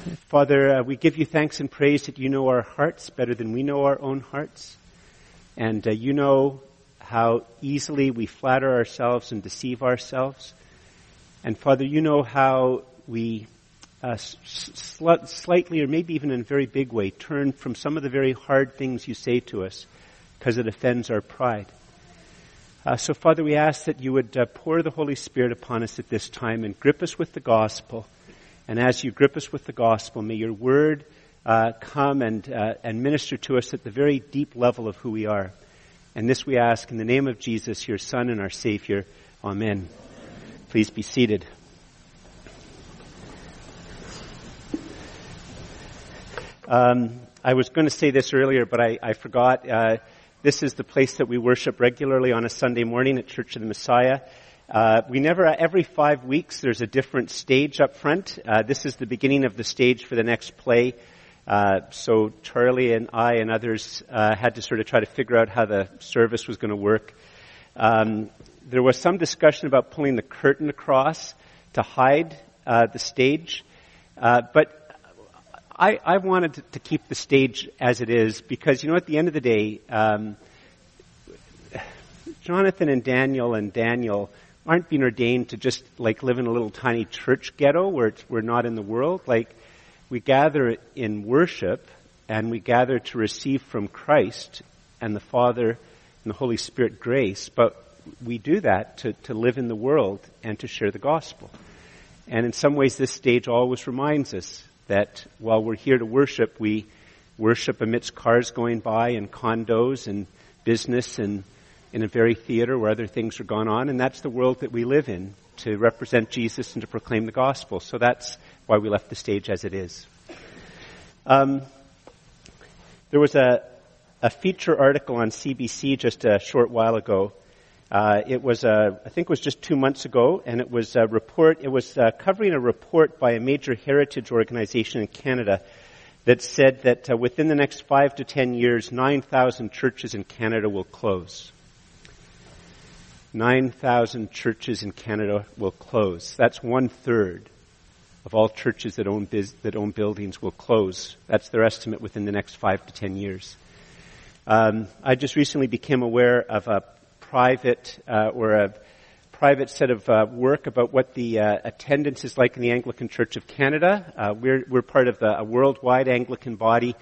Father, uh, we give you thanks and praise that you know our hearts better than we know our own hearts. And uh, you know how easily we flatter ourselves and deceive ourselves. And Father, you know how we uh, sl- slightly or maybe even in a very big way turn from some of the very hard things you say to us because it offends our pride. Uh, so Father, we ask that you would uh, pour the Holy Spirit upon us at this time and grip us with the gospel and as you grip us with the gospel, may your word uh, come and, uh, and minister to us at the very deep level of who we are. And this we ask in the name of Jesus, your Son and our Savior. Amen. Please be seated. Um, I was going to say this earlier, but I, I forgot. Uh, this is the place that we worship regularly on a Sunday morning at Church of the Messiah. Uh, we never, every five weeks, there's a different stage up front. Uh, this is the beginning of the stage for the next play. Uh, so Charlie and I and others uh, had to sort of try to figure out how the service was going to work. Um, there was some discussion about pulling the curtain across to hide uh, the stage, but I, I wanted to, to, keep the stage as it is because you know at the end of the day, um, Jonathan and Daniel and Daniel aren't being ordained to just like live in a little tiny church ghetto where we're not in the world. Like we gather in worship and we gather to receive from Christ and the Father and the Holy Spirit grace, but we do that to, to live in the world and to share the gospel. And in some ways this stage always reminds us that while we're here to worship, we worship amidst cars going by and condos and business and in a very theater where other things are going on, and that's the world that we live in to represent Jesus and to proclaim the gospel. So that's why we left the stage as it is. Um, there was a, a feature article on CBC just a short while ago. Uh, it was, uh, I think it was just two months ago, and it was a report. It was uh, covering a report by a major heritage organization in Canada that said that uh, within the next five to ten years, 9,000 churches in Canada will close. 9,000 churches in Canada will close. That's one third of all churches that own, biz, that own buildings will close. That's their estimate within the next five to ten years. Um, I just recently became aware of a private uh, or a private set of uh, work about what the uh, attendance is like in the Anglican Church of Canada. Uh, we're, we're part of the, a worldwide Anglican body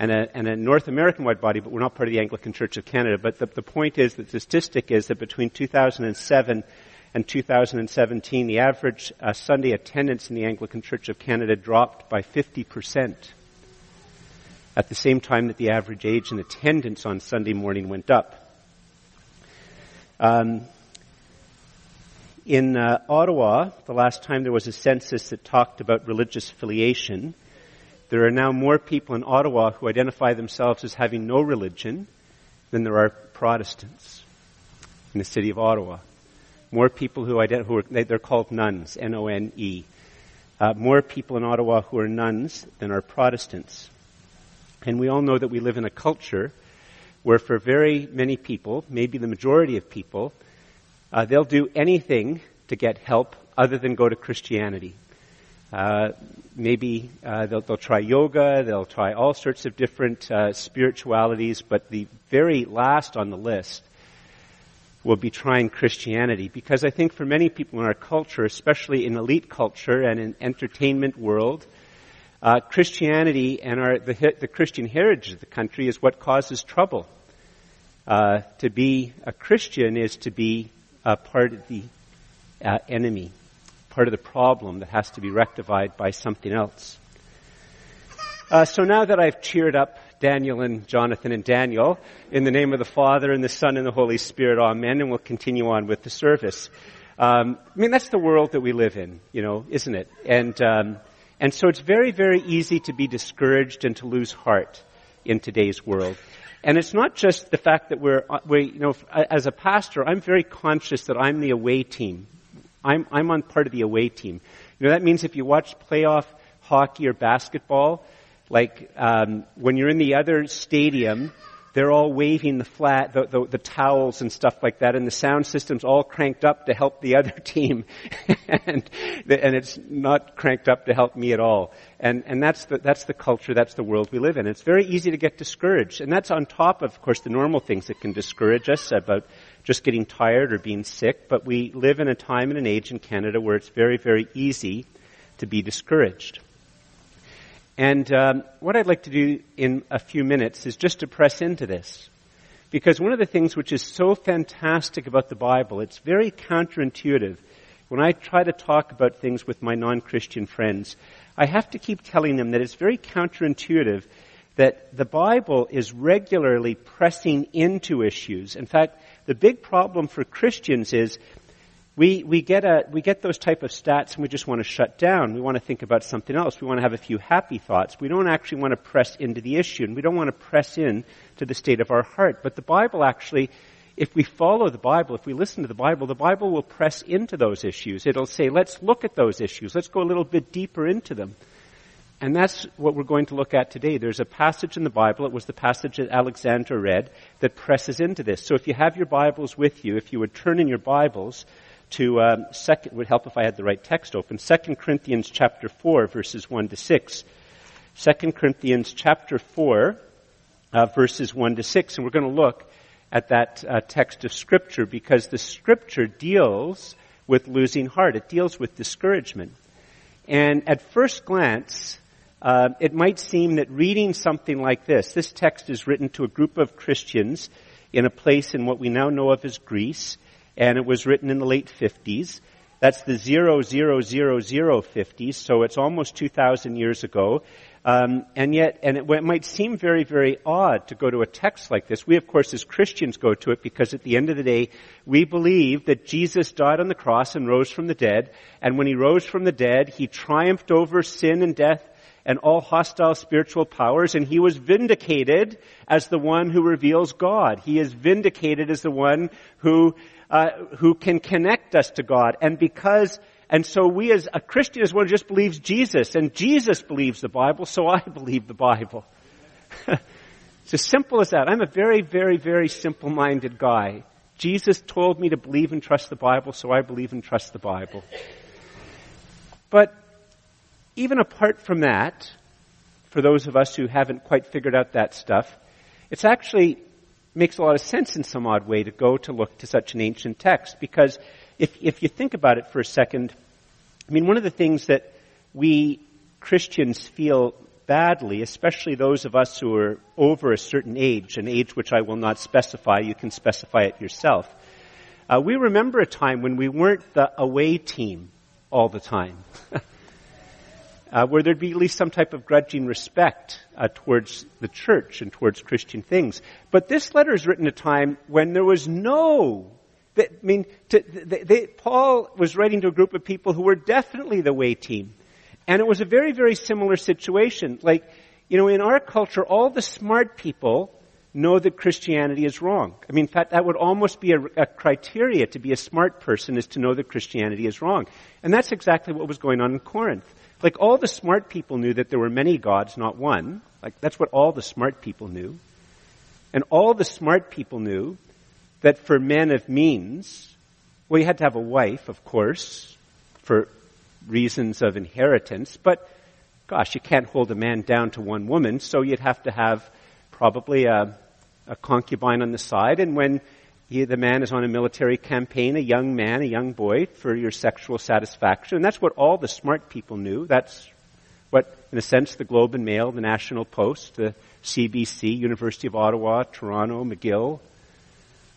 and a, and a North American wide body, but we're not part of the Anglican Church of Canada. But the, the point is that the statistic is that between 2007 and 2017, the average uh, Sunday attendance in the Anglican Church of Canada dropped by 50%. At the same time that the average age and attendance on Sunday morning went up. Um, in uh, Ottawa, the last time there was a census that talked about religious affiliation, there are now more people in Ottawa who identify themselves as having no religion than there are Protestants in the city of Ottawa. More people who, ident- who are, they're called nones, N-O-N-E. Uh, more people in Ottawa who are nones than are Protestants. And we all know that we live in a culture where for very many people, maybe the majority of people, uh, they'll do anything to get help other than go to Christianity. Uh, maybe uh, they'll, they'll, try yoga, they'll try all sorts of different uh, spiritualities, but the very last on the list will be trying Christianity. Because I think for many people in our culture, especially in elite culture and in entertainment world, uh, Christianity and our, the, the, Christian heritage of the country is what causes trouble. Uh, to be a Christian is to be a part of the enemy part of the problem that has to be rectified by something else. Uh, so now that I've cheered up Daniel and Jonathan and Daniel, in the name of the Father and the Son and the Holy Spirit, Amen, and we'll continue on with the service. Um, I mean, that's the world that we live in, you know, isn't it? And um, and so it's very, very easy to be discouraged and to lose heart in today's world. And it's not just the fact that we're, uh, we, you know, as a pastor, I'm very conscious that I'm the away team I'm, I'm on part of the away team. You know, that means if you watch playoff hockey or basketball, like um, when you're in the other stadium, they're all waving the flat, the, the, the, towels and stuff like that, and the sound system's all cranked up to help the other team, and and it's not cranked up to help me at all. And and that's the that's the culture, that's the world we live in. It's very easy to get discouraged, and that's on top of, of course, the normal things that can discourage us about just getting tired or being sick. But we live in a time and an age in Canada where it's very very easy to be discouraged. And um, what I'd like to do in a few minutes is just to press into this. Because one of the things which is so fantastic about the Bible, it's very counterintuitive. When I try to talk about things with my non-Christian friends, I have to keep telling them that it's very counterintuitive that the Bible is regularly pressing into issues. In fact, the big problem for Christians is we, we, get a, we get those type of stats and we just want to shut down. We want to think about something else. We want to have a few happy thoughts. We don't actually want to press into the issue and we don't want to press in to the state of our heart. But the Bible actually, if we follow the Bible, if we listen to the Bible, the Bible will press into those issues. It'll say, let's look at those issues. Let's go a little bit deeper into them. And that's what we're going to look at today. There's a passage in the Bible, it was the passage that Alexandra read, that presses into this. So if you have your Bibles with you, if you would turn in your Bibles to um, second would help if I had the right text open. Second Corinthians chapter four, verses one to six. Second Corinthians chapter four, uh, verses one to six, and we're going to look at that uh, text of scripture because the scripture deals with losing heart. It deals with discouragement, and at first glance. Uh, it might seem that reading something like this, this text is written to a group of Christians in a place in what we now know of as Greece and it was written in the late 50s. That's the 000050s, so it's almost 2,000 years ago. Um, and yet, and it, it, might seem very, very odd to go to a text like this. We, of course, as Christians go to it because at the end of the day, we believe that Jesus died on the cross and rose from the dead. And when he rose from the dead, he triumphed over sin and death and all hostile spiritual powers, and he was vindicated as the one who reveals God. He is vindicated as the one who uh, who can connect us to God. And because, and so we as a Christian as one who just believes Jesus, and Jesus believes the Bible, so I believe the Bible. it's as simple as that. I'm a very, very, very simple-minded guy. Jesus told me to believe and trust the Bible, so I believe and trust the Bible. But even apart from that, for those of us who haven't quite figured out that stuff, it's actually makes a lot of sense in some odd way to go to look to such an ancient text because if, if you think about it for a second, I mean, one of the things that we Christians feel badly, especially those of us who are over a certain age, an age which I will not specify, you can specify it yourself. Uh, we remember a time when we weren't the away team all the time. uh, where there'd be at least some type of grudging respect uh, towards the church and towards Christian things. But this letter is written at a time when there was no. I mean, to, they, they, Paul was writing to a group of people who were definitely the way team, and it was a very, very similar situation. Like, you know, in our culture, all the smart people know that Christianity is wrong. I mean, in fact, that would almost be a, a, criteria to be a smart person is to know that Christianity is wrong. And that's exactly what was going on in Corinth. Like all the smart people knew that there were many gods, not one. Like that's what all the smart people knew. And all the smart people knew that for men of means, well, you had to have a wife, of course, for reasons of inheritance, but gosh, you can't hold a man down to one woman, so you'd have to have probably a, a concubine on the side, and when he, the man is on a military campaign, a young man, a young boy, for your sexual satisfaction. And that's what all the smart people knew. That's what, in a sense, the Globe and Mail, the National Post, the CBC, University of Ottawa, Toronto, McGill,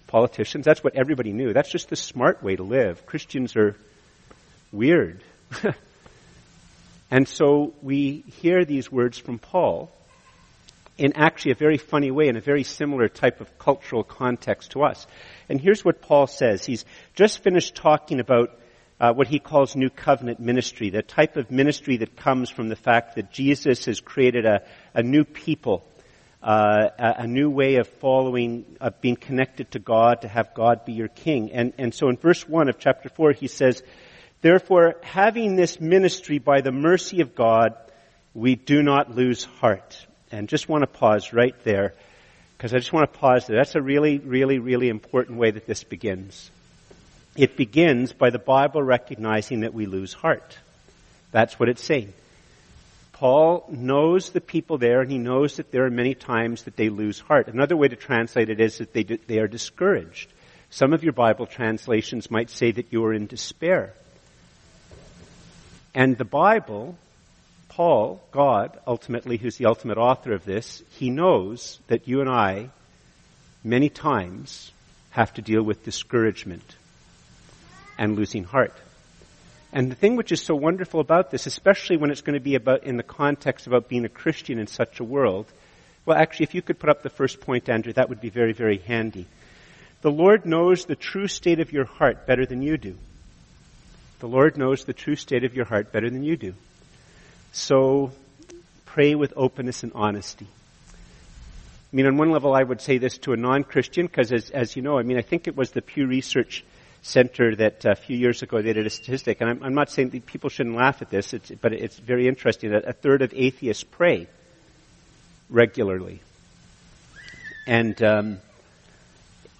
politicians, that's what everybody knew. That's just the smart way to live. Christians are weird. and so we hear these words from Paul in actually a very funny way, in a very similar type of cultural context to us. And here's what Paul says. He's just finished talking about uh, what he calls new covenant ministry, the type of ministry that comes from the fact that Jesus has created a, a new people, uh, a, a, new way of following, of being connected to God, to have God be your king. And, and so in verse 1 of chapter 4, he says, Therefore, having this ministry by the mercy of God, we do not lose heart and just want to pause right there because I just want to pause there. That's a really, really, really important way that this begins. It begins by the Bible recognizing that we lose heart. That's what it's saying. Paul knows the people there and he knows that there are many times that they lose heart. Another way to translate it is that they, they are discouraged. Some of your Bible translations might say that you are in despair. And the Bible, Paul, God, ultimately, who's the ultimate author of this, he knows that you and I, many times, have to deal with discouragement and losing heart. And the thing which is so wonderful about this, especially when it's going to be about in the context about being a Christian in such a world, well, actually, if you could put up the first point, Andrew, that would be very, very handy. The Lord knows the true state of your heart better than you do. The Lord knows the true state of your heart better than you do. So pray with openness and honesty. I mean, on one level, I would say this to a non-Christian because, as, as you know, I mean, I think it was the Pew Research Center that a few years ago they did a statistic, and I'm, I'm not saying that people shouldn't laugh at this, it's, but it's very interesting that a third of atheists pray regularly. And, um,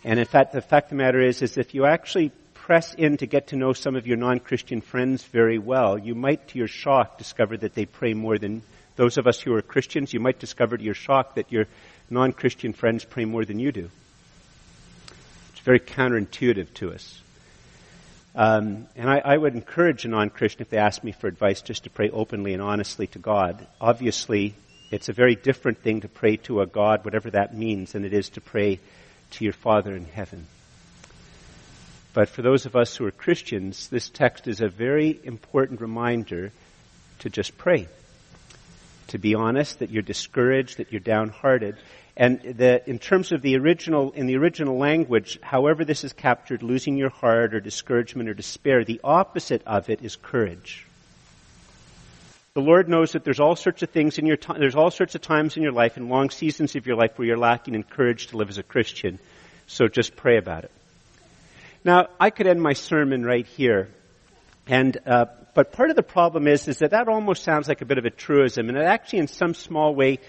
and in fact, the fact of the matter is, is if you actually press in to get to know some of your non-Christian friends very well, you might, to your shock, discover that they pray more than those of us who are Christians. You might discover to your shock that your non-Christian friends pray more than you do. It's very counterintuitive to us. Um, and I, I, would encourage a non-Christian if they ask me for advice just to pray openly and honestly to God. Obviously, it's a very different thing to pray to a God, whatever that means, than it is to pray to your Father in heaven. But for those of us who are Christians, this text is a very important reminder to just pray. To be honest, that you're discouraged, that you're downhearted, and the, in terms of the original, in the original language, however this is captured, losing your heart or discouragement or despair, the opposite of it is courage. The Lord knows that there's all sorts of things in your time, there's all sorts of times in your life and long seasons of your life where you're lacking in courage to live as a Christian. So just pray about it. Now, I could end my sermon right here. And, uh, but part of the problem is, is that that almost sounds like a bit of a truism, and it actually in some small way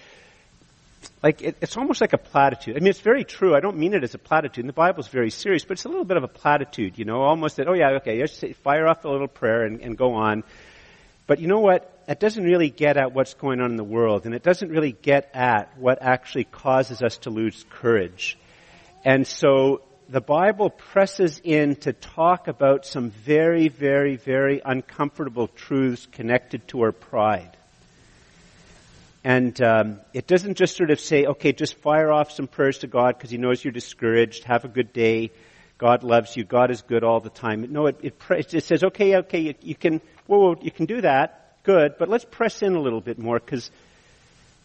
like it, it's almost like a platitude. I mean, it's very true. I don't mean it as a platitude. And the Bible's very serious, but it's a little bit of a platitude, you know, almost that, oh yeah, okay, just fire off a little prayer and, and go on. But you know what? It doesn't really get at what's going on in the world, and it doesn't really get at what actually causes us to lose courage. And so the Bible presses in to talk about some very, very, very uncomfortable truths connected to our pride. And um, it doesn't just sort of say, okay, just fire off some prayers to God because He knows you're discouraged. Have a good day. God loves you. God is good all the time. No, it, it, it says, okay, okay, you, you can, whoa, you can do that. Good, but let's press in a little bit more because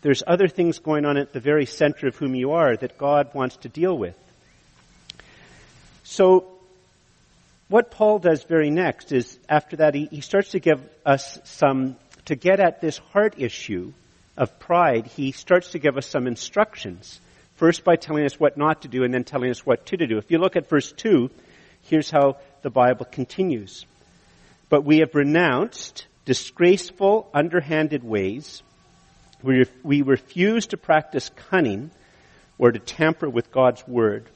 there's other things going on at the very center of whom you are that God wants to deal with. So, what Paul does very next is, after that, he, he starts to give us some, to get at this heart issue of pride, he starts to give us some instructions. First by telling us what not to do and then telling us what to do. If you look at verse 2, here's how the Bible continues. But we have renounced disgraceful, underhanded ways. We, we refuse to practice cunning or to tamper with God's word.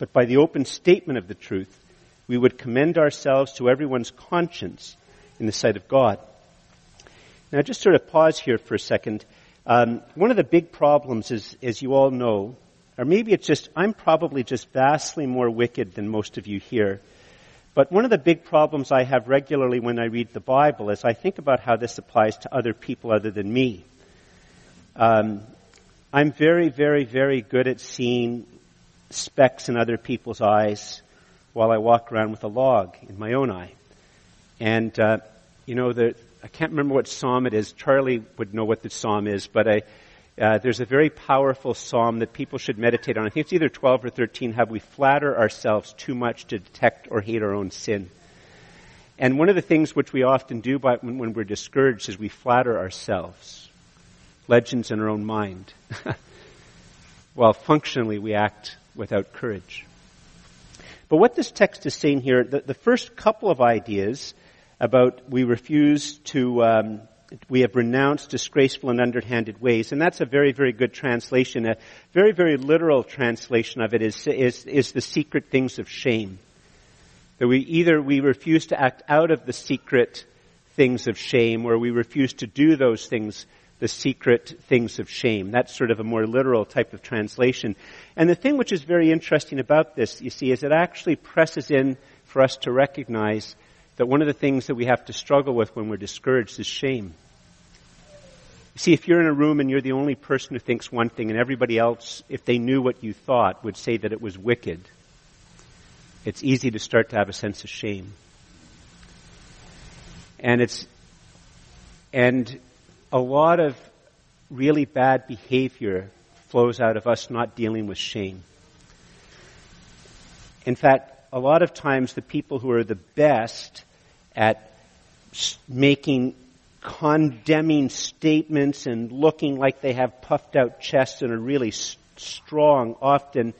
But by the open statement of the truth, we would commend ourselves to everyone's conscience in the sight of God. Now, just sort of pause here for a second. Um, one of the big problems is, as you all know, or maybe it's just, I'm probably just vastly more wicked than most of you here. But one of the big problems I have regularly when I read the Bible is I think about how this applies to other people other than me. Um, I'm very, very, very good at seeing specks in other people's eyes while I walk around with a log in my own eye. And, uh, you know, the, I can't remember what psalm it is. Charlie would know what the psalm is, but I, uh, there's a very powerful psalm that people should meditate on. I think it's either 12 or 13. Have we flatter ourselves too much to detect or hate our own sin? And one of the things which we often do by, when, when we're discouraged is we flatter ourselves. Legends in our own mind. While functionally we act without courage. But what this text is saying here, the, the first couple of ideas about we refuse to um, we have renounced disgraceful and underhanded ways. And that's a very, very good translation. A very, very literal translation of it is, is, is the secret things of shame. That we either we refuse to act out of the secret things of shame or we refuse to do those things, the secret things of shame. That's sort of a more literal type of translation. And the thing which is very interesting about this, you see, is it actually presses in for us to recognize that one of the things that we have to struggle with when we're discouraged is shame. You see, if you're in a room and you're the only person who thinks one thing and everybody else, if they knew what you thought, would say that it was wicked, it's easy to start to have a sense of shame. And it's, and a lot of really bad behavior flows out of us not dealing with shame. In fact, a lot of times the people who are the best at making condemning statements and looking like they have puffed out chests and are really strong, often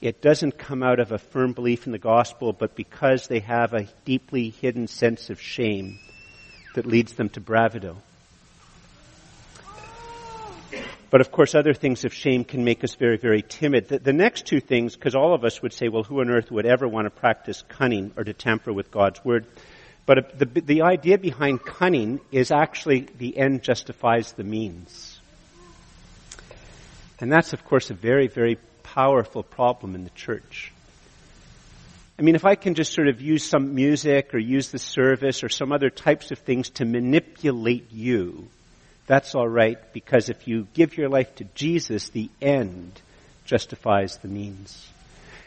it doesn't come out of a firm belief in the gospel, but because they have a deeply hidden sense of shame that leads them to bravado. But of course, other things of shame can make us very, very timid. The, the next two things, because all of us would say, well, who on earth would ever want to practice cunning or to tamper with God's word? But uh, the, the idea behind cunning is actually the end justifies the means. And that's, of course, a very, very powerful problem in the church. I mean, if I can just sort of use some music or use the service or some other types of things to manipulate you, that's all right because if you give your life to Jesus, the end justifies the means.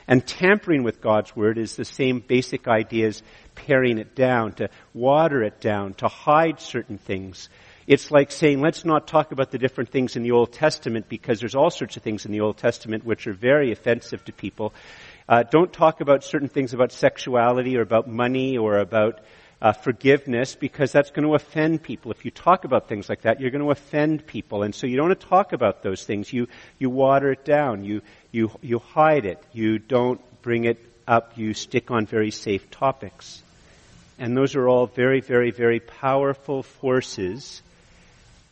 And tampering with God's Word is the same basic idea as paring it down, to water it down, to hide certain things. It's like saying, let's not talk about the different things in the Old Testament because there's all sorts of things in the Old Testament which are very offensive to people. Uh, don't talk about certain things about sexuality or about money or about uh, forgiveness because that's going to offend people. If you talk about things like that, you're going to offend people. And so you don't want to talk about those things. You, you water it down. You, you, you hide it. You don't bring it up. You stick on very safe topics. And those are all very, very, very powerful forces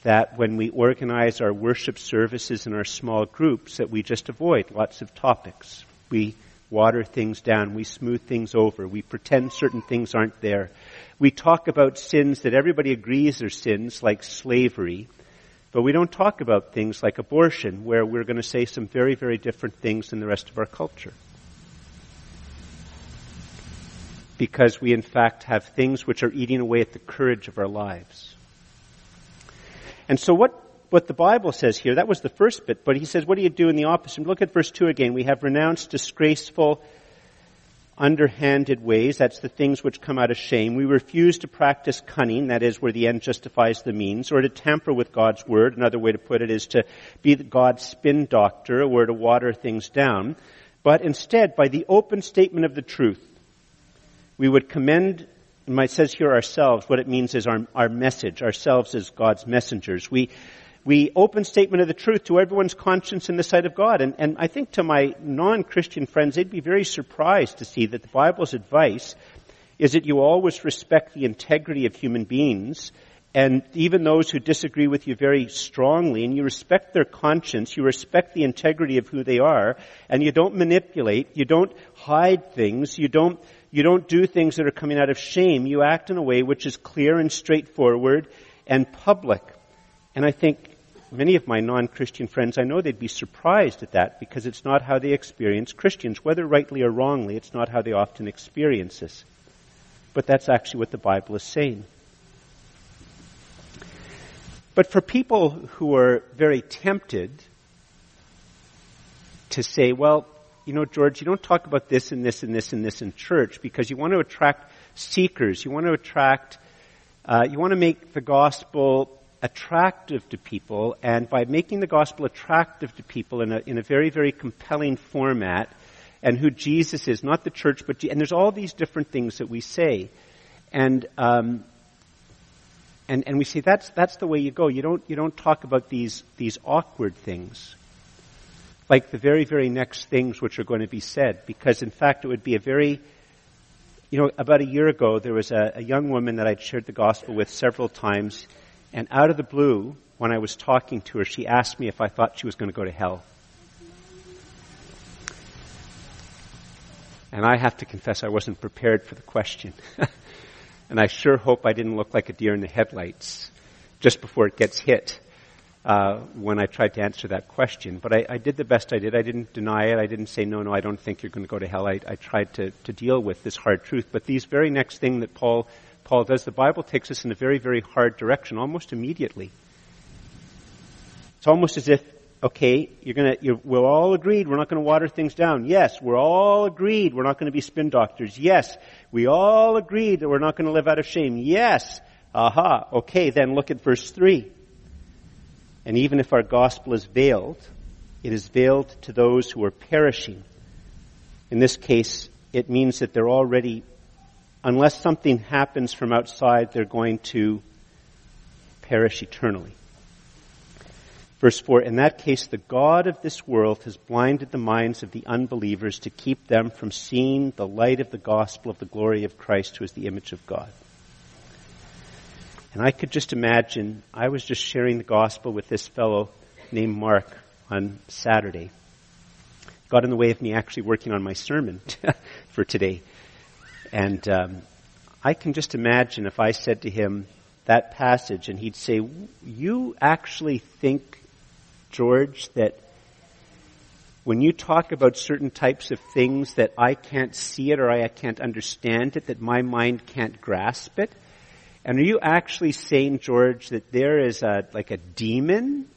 that when we organize our worship services in our small groups that we just avoid lots of topics. We water things down. We smooth things over. We pretend certain things aren't there. We talk about sins that everybody agrees are sins, like slavery, but we don't talk about things like abortion, where we're going to say some very, very different things than the rest of our culture. Because we, in fact, have things which are eating away at the courage of our lives. And so what, what the Bible says here, that was the first bit, but he says, what do you do in the opposite? Look at verse 2 again. We have renounced disgraceful underhanded ways. That's the things which come out of shame. We refuse to practice cunning, that is where the end justifies the means, or to tamper with God's word. Another way to put it is to be God's spin doctor, or to water things down. But instead, by the open statement of the truth, we would commend it says here ourselves, what it means is our, our message, ourselves as God's messengers. We, we open statement of the truth to everyone's conscience in the sight of God. And, and I think to my non-Christian friends, they'd be very surprised to see that the Bible's advice is that you always respect the integrity of human beings and even those who disagree with you very strongly, and you respect their conscience, you respect the integrity of who they are, and you don't manipulate, you don't hide things, you don't, you don't do things that are coming out of shame, you act in a way which is clear and straightforward and public. And I think many of my non-Christian friends, I know they'd be surprised at that because it's not how they experience Christians. Whether rightly or wrongly, it's not how they often experience this. But that's actually what the Bible is saying. But for people who are very tempted to say, well, you know, George, you don't talk about this and this and this and this in church because you want to attract seekers. You want to attract, uh, you want to make the gospel attractive to people, and by making the gospel attractive to people in a, in a very, very compelling format, and who Jesus is, not the church, but, and there's all these different things that we say. And, um, and, and we say that's, that's the way you go. You don't, you don't talk about these, these awkward things. Like the very, very next things which are going to be said, because in fact it would be a very, you know, about a year ago there was a, a young woman that I'd shared the gospel with several times And out of the blue, when I was talking to her, she asked me if I thought she was going to go to hell. And I have to confess I wasn't prepared for the question. and I sure hope I didn't look like a deer in the headlights just before it gets hit uh, when I tried to answer that question. But I, I, did the best I did. I didn't deny it. I didn't say, no, no, I don't think you're going to go to hell. I, I tried to, to deal with this hard truth. But these very next thing that Paul, Paul does, the Bible takes us in a very, very hard direction almost immediately. It's almost as if, okay, you're gonna, you're, we're all agreed we're not gonna water things down. Yes, we're all agreed we're not gonna be spin doctors. Yes, we all agreed that we're not gonna live out of shame. Yes. Aha. Okay, then look at verse 3. And even if our gospel is veiled, it is veiled to those who are perishing. In this case, it means that they're already, unless something happens from outside, they're going to perish eternally. Verse 4, in that case, the God of this world has blinded the minds of the unbelievers to keep them from seeing the light of the gospel of the glory of Christ, who is the image of God. And I could just imagine, I was just sharing the gospel with this fellow named Mark on Saturday. Got in the way of me actually working on my sermon for today. And um, I can just imagine if I said to him that passage and he'd say, You actually think, George, that when you talk about certain types of things that I can't see it or I can't understand it, that my mind can't grasp it? And are you actually saying, George, that there is a, like a demon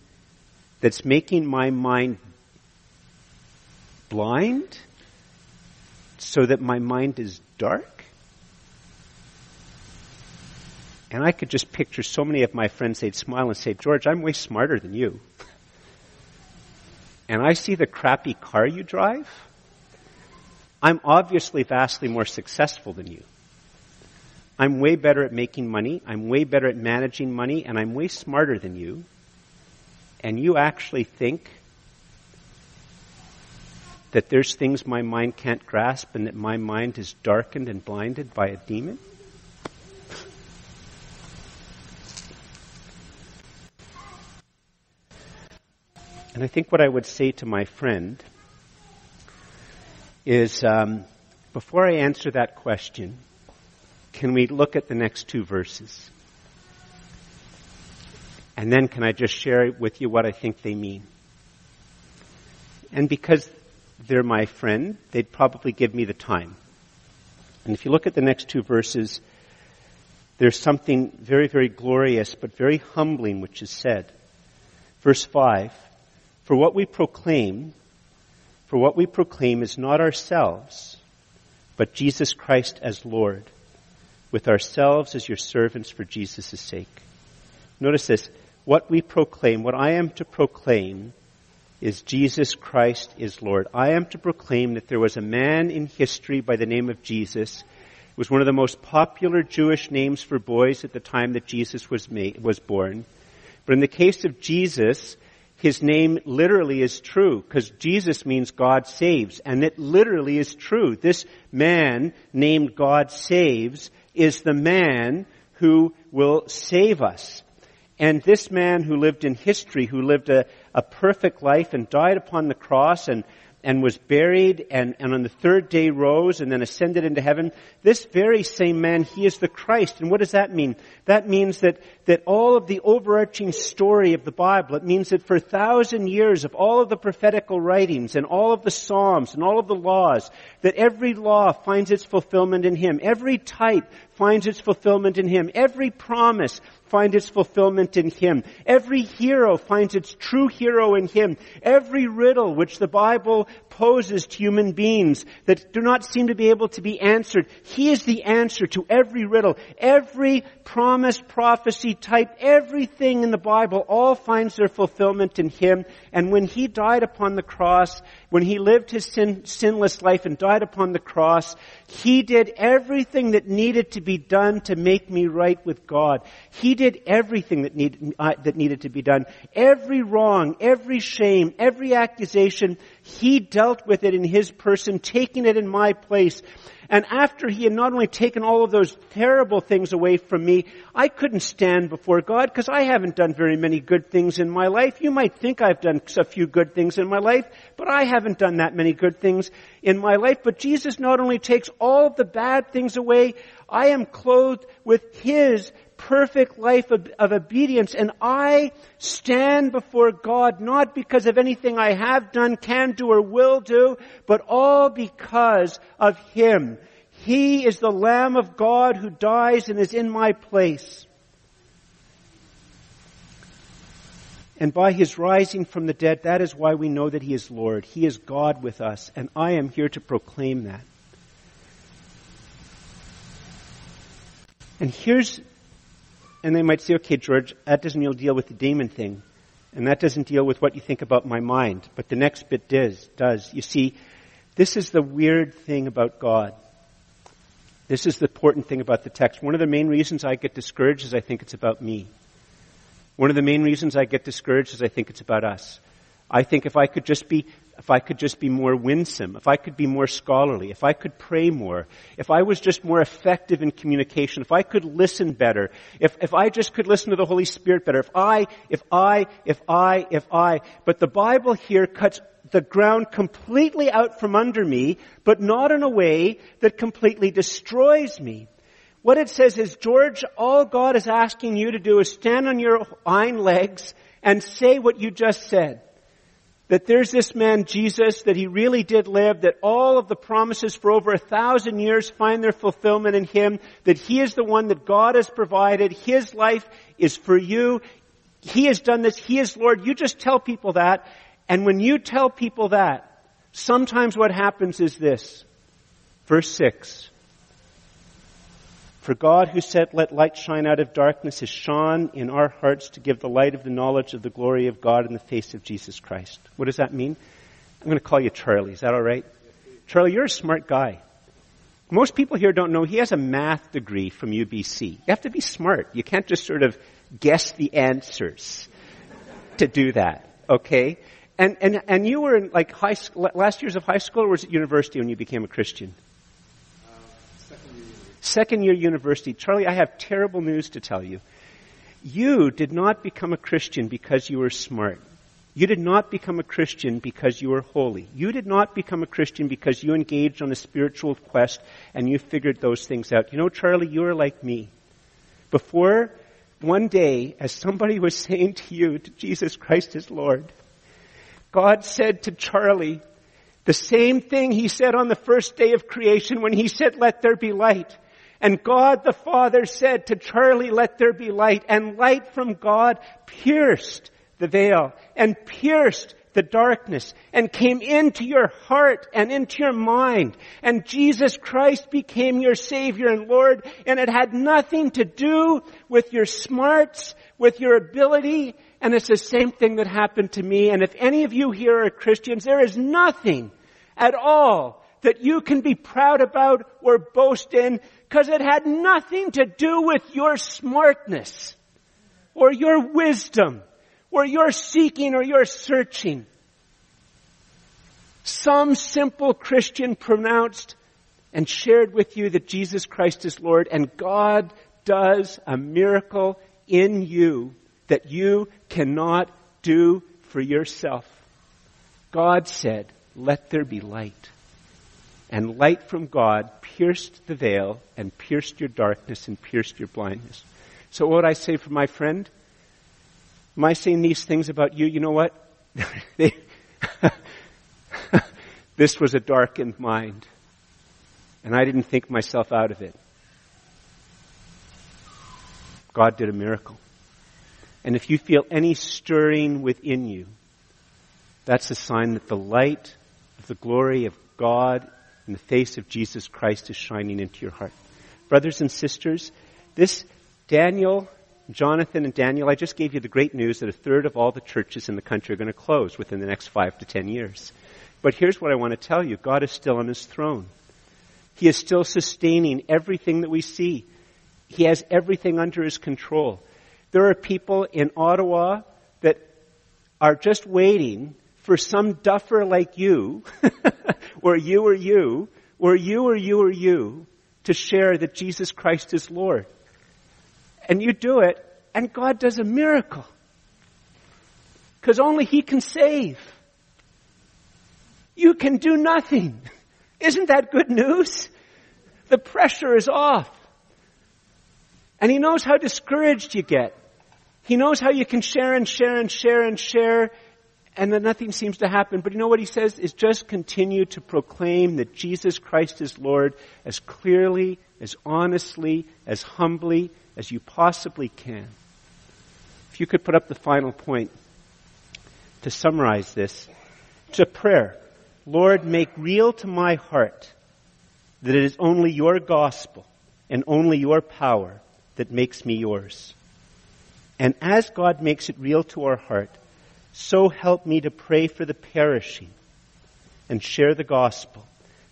that's making my mind blind so that my mind is dark? And I could just picture so many of my friends, they'd smile and say, George, I'm way smarter than you. And I see the crappy car you drive. I'm obviously vastly more successful than you. I'm way better at making money, I'm way better at managing money, and I'm way smarter than you. And you actually think that there's things my mind can't grasp and that my mind is darkened and blinded by a demon? And I think what I would say to my friend is um, before I answer that question, can we look at the next two verses? And then can I just share with you what I think they mean? And because they're my friend, they'd probably give me the time. And if you look at the next two verses, there's something very, very glorious but very humbling which is said. Verse 5, For what we proclaim, for what we proclaim is not ourselves, but Jesus Christ as Lord with ourselves as your servants for Jesus' sake. Notice this. What we proclaim, what I am to proclaim is Jesus Christ is Lord. I am to proclaim that there was a man in history by the name of Jesus. It was one of the most popular Jewish names for boys at the time that Jesus was made, was born. But in the case of Jesus, his name literally is true because Jesus means God saves and it literally is true. This man named God saves is the man who will save us. And this man who lived in history, who lived a, a perfect life and died upon the cross and and was buried and, and on the third day rose and then ascended into heaven. This very same man, he is the Christ. And what does that mean? That means that, that all of the overarching story of the Bible, it means that for a thousand years of all of the prophetical writings and all of the Psalms and all of the laws, that every law finds its fulfillment in Him. Every type finds its fulfillment in Him. Every promise finds its fulfillment in Him. Every hero finds its true hero in Him. Every riddle which the Bible poses to human beings that do not seem to be able to be answered, He is the answer to every riddle. Every promise, prophecy type, everything in the Bible all finds their fulfillment in Him. And when He died upon the cross, when He lived His sin, sinless life and died upon the cross, He did everything that needed to be done to make me right with God. He did everything that, need, uh, that needed to be done. Every wrong, every shame, every accusation, He dealt with it in His person, taking it in my place. And after he had not only taken all of those terrible things away from me, I couldn't stand before God because I haven't done very many good things in my life. You might think I've done a few good things in my life, but I haven't done that many good things in my life. But Jesus not only takes all the bad things away, I am clothed with His perfect life of, of, obedience and I stand before God not because of anything I have done, can do, or will do, but all because of Him. He is the Lamb of God who dies and is in my place. And by his rising from the dead, that is why we know that he is Lord. He is God with us, and I am here to proclaim that. And here's and they might say, okay, George, that doesn't deal with the demon thing. And that doesn't deal with what you think about my mind. But the next bit does, does. You see, this is the weird thing about God. This is the important thing about the text. One of the main reasons I get discouraged is I think it's about me. One of the main reasons I get discouraged is I think it's about us. I think if I could just be if I could just be more winsome, if I could be more scholarly, if I could pray more, if I was just more effective in communication, if I could listen better, if, if I just could listen to the Holy Spirit better, if I, if I, if I, if I. But the Bible here cuts the ground completely out from under me, but not in a way that completely destroys me. What it says is, George, all God is asking you to do is stand on your hind legs and say what you just said that there's this man Jesus, that he really did live, that all of the promises for over a thousand years find their fulfillment in him, that he is the one that God has provided, his life is for you, he has done this, he is Lord. You just tell people that, and when you tell people that, sometimes what happens is this. Verse 6. For God who said, let light shine out of darkness has shone in our hearts to give the light of the knowledge of the glory of God in the face of Jesus Christ. What does that mean? I'm going to call you Charlie. Is that alright? Charlie, you're a smart guy. Most people here don't know he has a math degree from UBC. You have to be smart. You can't just sort of guess the answers to do that. Okay? And, and, and you were in like high, school, last years of high school or was it university when you became a Christian? Second year university. Charlie, I have terrible news to tell you. You did not become a Christian because you were smart. You did not become a Christian because you were holy. You did not become a Christian because you engaged on a spiritual quest and you figured those things out. You know, Charlie, you are like me. Before one day, as somebody was saying to you, to Jesus Christ is Lord, God said to Charlie, the same thing he said on the first day of creation when he said, let there be light. And God the Father said to Charlie, let there be light. And light from God pierced the veil and pierced the darkness and came into your heart and into your mind. And Jesus Christ became your Savior and Lord. And it had nothing to do with your smarts, with your ability. And it's the same thing that happened to me. And if any of you here are Christians, there is nothing at all that you can be proud about or boast in because it had nothing to do with your smartness or your wisdom or your seeking or your searching. Some simple Christian pronounced and shared with you that Jesus Christ is Lord and God does a miracle in you that you cannot do for yourself. God said, let there be light and light from God pierced the veil and pierced your darkness and pierced your blindness. So what would I say for my friend? Am I saying these things about you? You know what? this was a darkened mind. And I didn't think myself out of it. God did a miracle. And if you feel any stirring within you, that's a sign that the light of the glory of God and the face of Jesus Christ is shining into your heart. Brothers and sisters, this Daniel, Jonathan and Daniel, I just gave you the great news that a third of all the churches in the country are going to close within the next five to ten years. But here's what I want to tell you. God is still on his throne. He is still sustaining everything that we see. He has everything under his control. There are people in Ottawa that are just waiting for some duffer like you, or you or you, or you or you or you to share that Jesus Christ is Lord. And you do it, and God does a miracle. Because only He can save. You can do nothing. Isn't that good news? The pressure is off. And He knows how discouraged you get. He knows how you can share and share and share and share and then nothing seems to happen. But you know what he says is just continue to proclaim that Jesus Christ is Lord as clearly, as honestly, as humbly as you possibly can. If you could put up the final point to summarize this, a prayer. Lord, make real to my heart that it is only your gospel and only your power that makes me yours. And as God makes it real to our heart, so help me to pray for the perishing and share the gospel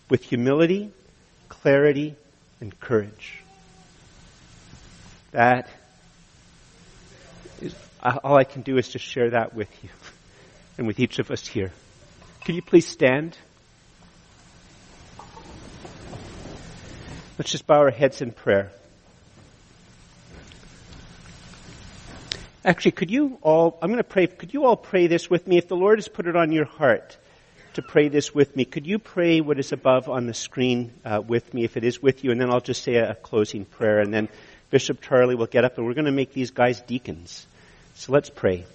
with humility, clarity, and courage. That is, all I can do is to share that with you and with each of us here. Could you please stand? Let's just bow our heads in prayer. Actually, could you all, I'm going to pray, could you all pray this with me? If the Lord has put it on your heart to pray this with me, could you pray what is above on the screen uh, with me if it is with you? And then I'll just say a, a closing prayer and then Bishop Charlie will get up and we're going to make these guys deacons. So let's pray.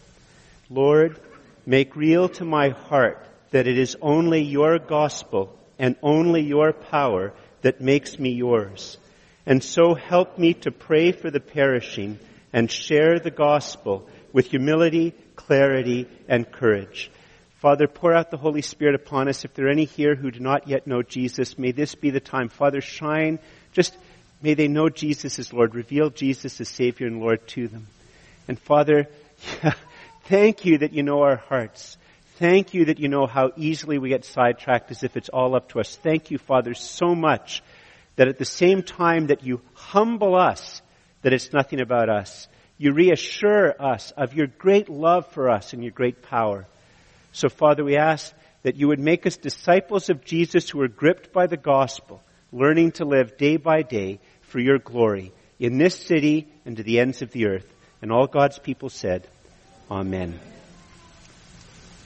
Lord, make real to my heart that it is only your gospel and only your power that makes me yours. And so help me to pray for the perishing and share the gospel with humility, clarity, and courage. Father, pour out the Holy Spirit upon us. If there are any here who do not yet know Jesus, may this be the time. Father, shine. Just may they know Jesus as Lord. Reveal Jesus as Savior and Lord to them. And Father, thank you that you know our hearts. Thank you that you know how easily we get sidetracked as if it's all up to us. Thank you, Father, so much that at the same time that you humble us that it's nothing about us. You reassure us of your great love for us and your great power. So Father, we ask that you would make us disciples of Jesus who are gripped by the gospel, learning to live day by day for your glory in this city and to the ends of the earth. And all God's people said, Amen.